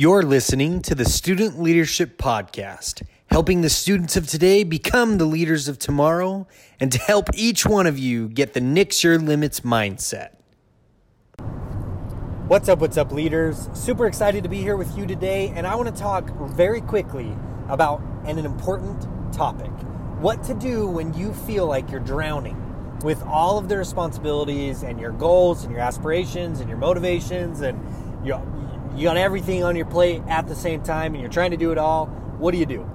You're listening to the Student Leadership Podcast, helping the students of today become the leaders of tomorrow and to help each one of you get the Nix Your Limits mindset. What's up, what's up, leaders? Super excited to be here with you today, and I want to talk very quickly about an important topic what to do when you feel like you're drowning with all of the responsibilities and your goals and your aspirations and your motivations and your you got everything on your plate at the same time and you're trying to do it all, what do you do?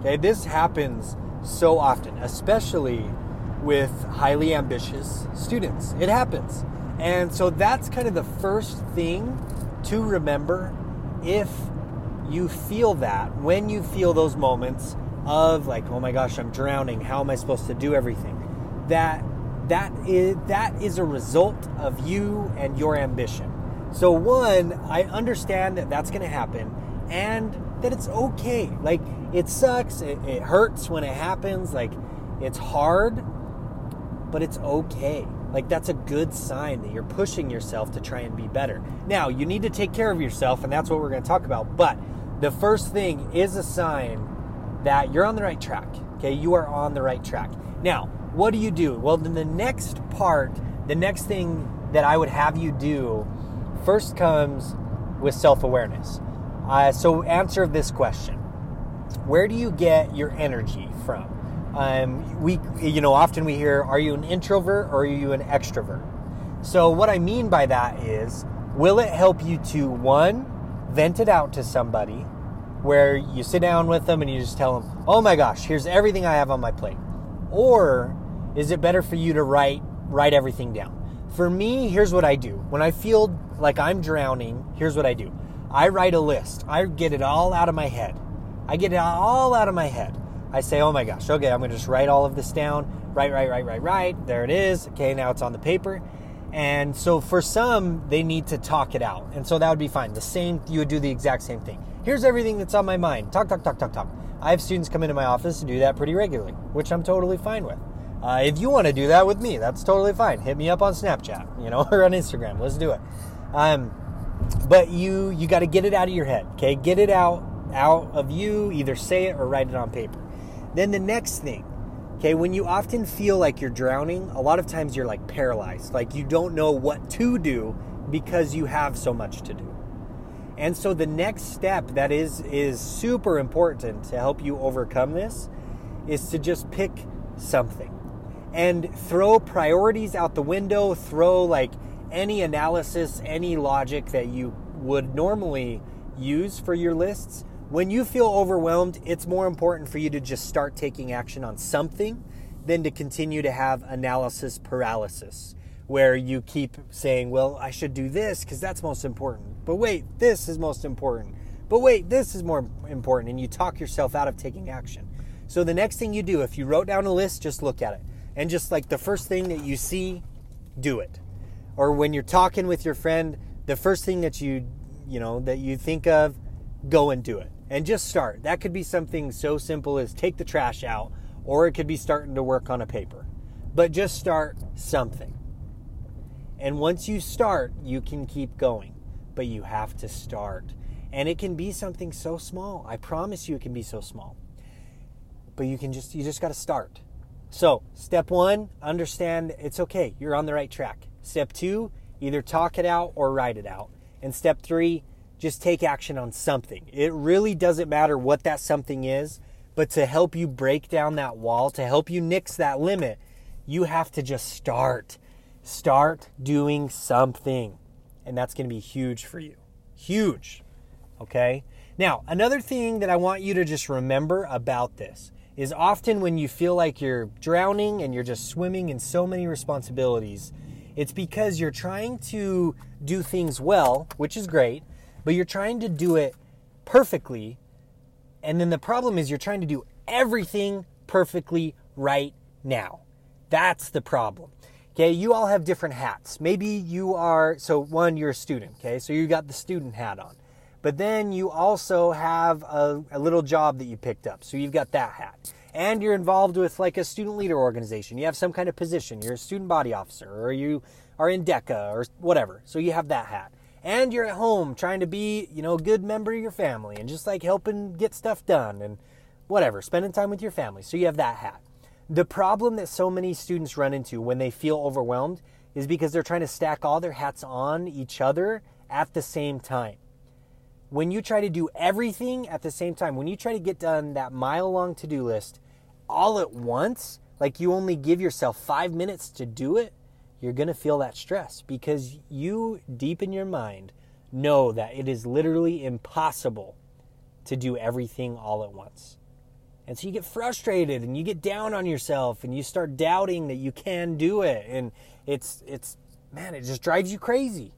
Okay, this happens so often, especially with highly ambitious students. It happens. And so that's kind of the first thing to remember if you feel that, when you feel those moments of like, oh my gosh, I'm drowning, how am I supposed to do everything? That that is that is a result of you and your ambition. So, one, I understand that that's going to happen and that it's okay. Like, it sucks, it, it, hurts when it happens, like, it's hard, but it's okay. Like, that's a good sign that you're pushing yourself to try and be better. Now, you need to take care of yourself, and that's what we're going to talk about. But the first thing is a sign that you're on the right track. Okay, you are on the right track. Now, what do you do? Well, then the next part, the next thing that I would have you do First comes with self awareness. Uh, so, answer this question Where do you get your energy from? Um, we, you know, often we hear, Are you an introvert or are you an extrovert? So, what I mean by that is, will it help you to one, vent it out to somebody where you sit down with them and you just tell them, Oh my gosh, here's everything I have on my plate? Or is it better for you to write write everything down? For me, here's what I do. When I feel like I'm drowning, here's what I do. I write a list. I get it all out of my head. I get it all out of my head. I say, oh my gosh, okay, I'm gonna just write all of this down. Write, write, write, write, write. There it is. Okay, now it's on the paper. And so for some, they need to talk it out. And so that would be fine. The same, you would do the exact same thing. Here's everything that's on my mind. Talk, talk, talk, talk, talk. I have students come into my office and do that pretty regularly, which I'm totally fine with. Uh, if you want to do that with me, that's totally fine. Hit me up on Snapchat, you know, or on Instagram. Let's do it. Um, but you you got to get it out of your head, okay? Get it out out of you. Either say it or write it on paper. Then the next thing, okay, when you often feel like you're drowning, a lot of times you're like paralyzed, like you don't know what to do because you have so much to do. And so the next step that is is super important to help you overcome this is to just pick something and throw priorities out the window, throw like any analysis, any logic that you would normally use for your lists. When you feel overwhelmed, it's more important for you to just start taking action on something than to continue to have analysis paralysis, where you keep saying, Well, I should do this because that's most important. But wait, this is most important. But wait, this is more important. And you talk yourself out of taking action. So the next thing you do, if you wrote down a list, just look at it and just like the first thing that you see, do it. Or when you're talking with your friend, the first thing that you, you know, that you think of, go and do it. And just start. That could be something so simple as take the trash out, or it could be starting to work on a paper. But just start something. And once you start, you can keep going. But you have to start. And it can be something so small. I promise you it can be so small. But you can just you just got to start. So, step one, understand it's okay. You're on the right track. Step two, either talk it out or write it out. And step three, just take action on something. It really doesn't matter what that something is, but to help you break down that wall, to help you nix that limit, you have to just start. Start doing something. And that's going to be huge for you. Huge. Okay? Now, another thing that I want you to just remember about this is often when you feel like you're drowning and you're just swimming in so many responsibilities, it's because you're trying to do things well, which is great, but you're trying to do it perfectly. And then the problem is you're trying to do everything perfectly right now. That's the problem. Okay, you all have different hats. Maybe you are, so one, you're a student, okay, so you got the student hat on. But then you also have a, a, little job that you picked up. So you've got that hat. And you're involved with like a student leader organization. You have some kind of position. You're a student body officer or you are in DECA or whatever. So you have that hat. and you're at home trying to be, you know, a good member of your family and just like helping get stuff done and whatever, spending time with your family. So you have that hat. The problem that so many students run into when they feel overwhelmed is because they're trying to stack all their hats on each other at the same time. When you try to do everything at the same time, when you try to get done that mile long to do list all at once, like you only give yourself five minutes to do it, you're going to feel that stress because you, deep in your mind, know that it is literally impossible to do everything all at once. And so you get frustrated and you get down on yourself and you start doubting that you can do it. And it's, it's, man, it just drives you crazy.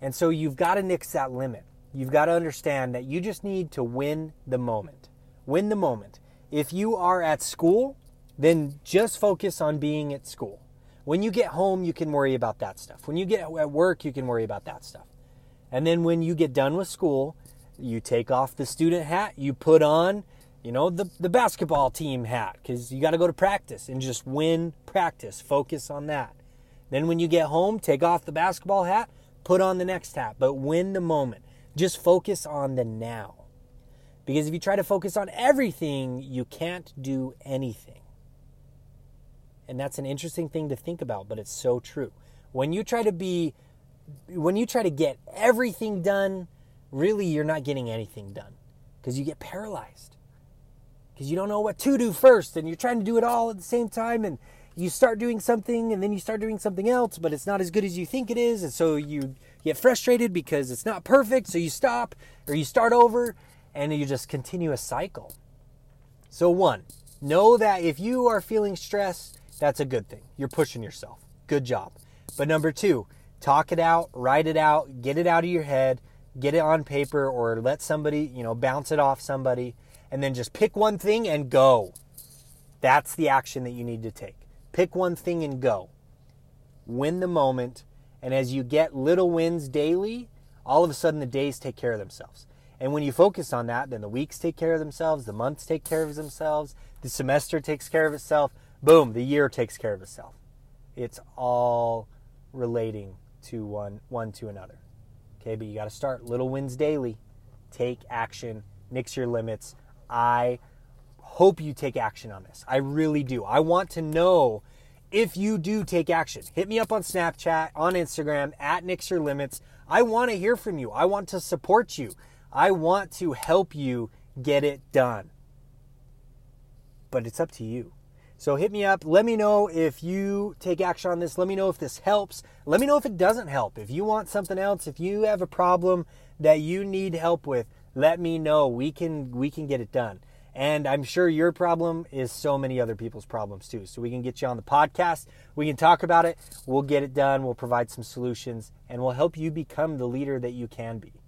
And so you've got to nix that limit. You've got to understand that you just need to win the moment. Win the moment. If you are at school, then just focus on being at school. When you get home, you can worry about that stuff. When you get at work, you can worry about that stuff. And then when you get done with school, you take off the student hat, you put on you know, the, the basketball team hat because you got to go to practice and just win practice. Focus on that. Then when you get home, take off the basketball hat, put on the next hat, but win the moment. Just focus on the now. Because if you try to focus on everything, you can't do anything. And that's an interesting thing to think about, but it's so true. When you try to be, when you try to get everything done, really you're not getting anything done because you get paralyzed because you don't know what to do first and you're trying to do it all at the same time and you start doing something and then you start doing something else but it's not as good as you think it is and so you get frustrated because it's not perfect so you stop or you start over and you just continue a cycle so one know that if you are feeling stress that's a good thing you're pushing yourself good job but number two talk it out write it out get it out of your head get it on paper or let somebody you know bounce it off somebody and then just pick one thing and go. That's the action that you need to take. Pick one thing and go. Win the moment. And as you get little wins daily, all of a sudden the days take care of themselves. And when you focus on that, then the weeks take care of themselves, the months take care of themselves, the semester takes care of itself, boom, the year takes care of itself. It's all relating to one one to another. Okay, but you got to start little wins daily. Take action, nix your limits, I hope you take action on this. I really do. I want to know if you do take action. Hit me up on Snapchat, on Instagram, at Nix Your Limits. I want to hear from you. I want to support you. I want to help you get it done. But it's up to you. So hit me up. Let me know if you take action on this. Let me know if this helps. Let me know if it doesn't help. If you want something else, if you have a problem that you need help with, let me know. We can we can get it done. And I'm sure your problem is so many other people's problems too. So we can get you on the podcast. We can talk about it. We'll get it done. We'll provide some solutions and we'll help you become the leader that you can be.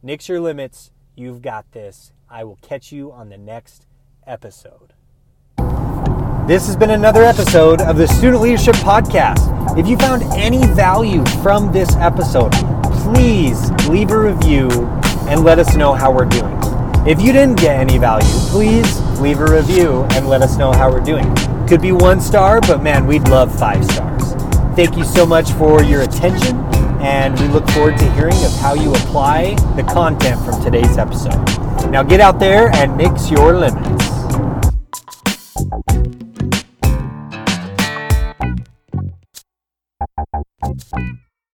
Nix your limits. You've got this. I will catch you on the next episode. This has been another episode of the Student Leadership Podcast. If you found any value from this episode, please leave a review and let us know how we're doing. If you didn't get any value, please leave a review and let us know how we're doing. Could be one star, but man, we'd love five stars. Thank you so much for your attention, and we look forward to hearing of how you apply the content from today's episode. Now get out there and nix your limits.